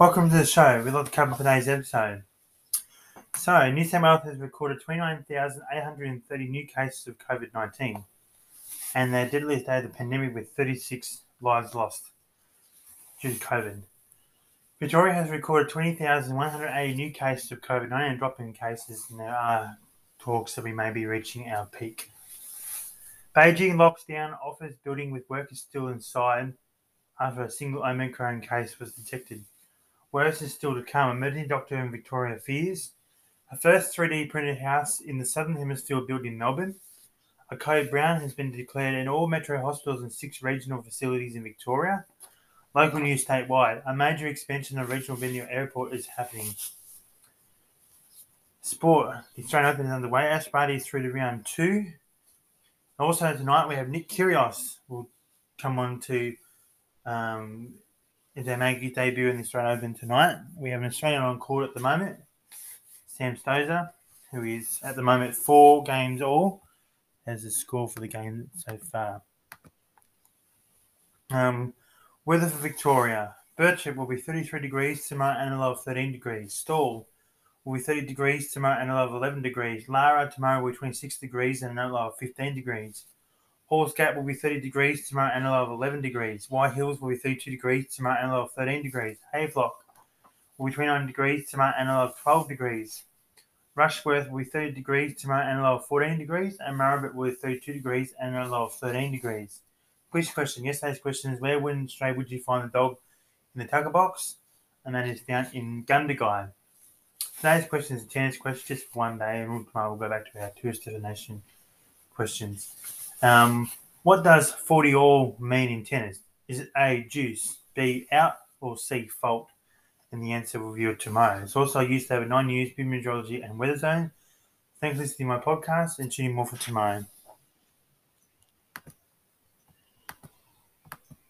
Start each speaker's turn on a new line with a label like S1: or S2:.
S1: Welcome to the show. We'd like to cover today's episode. So, New South Wales has recorded 29,830 new cases of COVID 19 and their deadliest day of the pandemic with 36 lives lost due to COVID. Victoria has recorded 20,180 new cases of COVID 19 and dropping cases, and there are talks that we may be reaching our peak. Beijing locks down office building with workers still inside after a single Omicron case was detected. Worse is still to come. Emergency doctor in Victoria fears. A first 3D printed house in the Southern Hemisphere built in Melbourne. A code brown has been declared in all metro hospitals and six regional facilities in Victoria. Local news statewide. A major expansion of regional venue airport is happening. Sport. The Australian Open is underway. Ash is through to round two. Also tonight we have Nick Kyrgios will come on to um, if they make his debut in the Australian Open tonight. We have an Australian on court at the moment, Sam Stosur, who is at the moment four games all as the score for the game so far. Um, weather for Victoria. Birchip will be 33 degrees tomorrow and a low of 13 degrees. Stawell will be 30 degrees tomorrow and a low of 11 degrees. Lara tomorrow will be 26 degrees and a low of 15 degrees. Halls Gap will be 30 degrees tomorrow and low of 11 degrees. White Hills will be 32 degrees tomorrow and low of 13 degrees. Havelock will be 29 degrees tomorrow and low of 12 degrees. Rushworth will be 30 degrees tomorrow and a low of 14 degrees. And Murrabit will be 32 degrees and a low of 13 degrees. Quiz question. Yesterday's question is where in would you find the dog in the tucker box? And that is found in Gundagai. Today's question is a tennis question just for one day, and tomorrow we'll go back to our tourist destination questions. Um, what does 40 all mean in tennis? Is it A, deuce, B, out, or C, fault? And the answer will be tomorrow. It's also used to have a nine news, meteorology, and Weatherzone. Thanks for listening to my podcast and tuning more for tomorrow.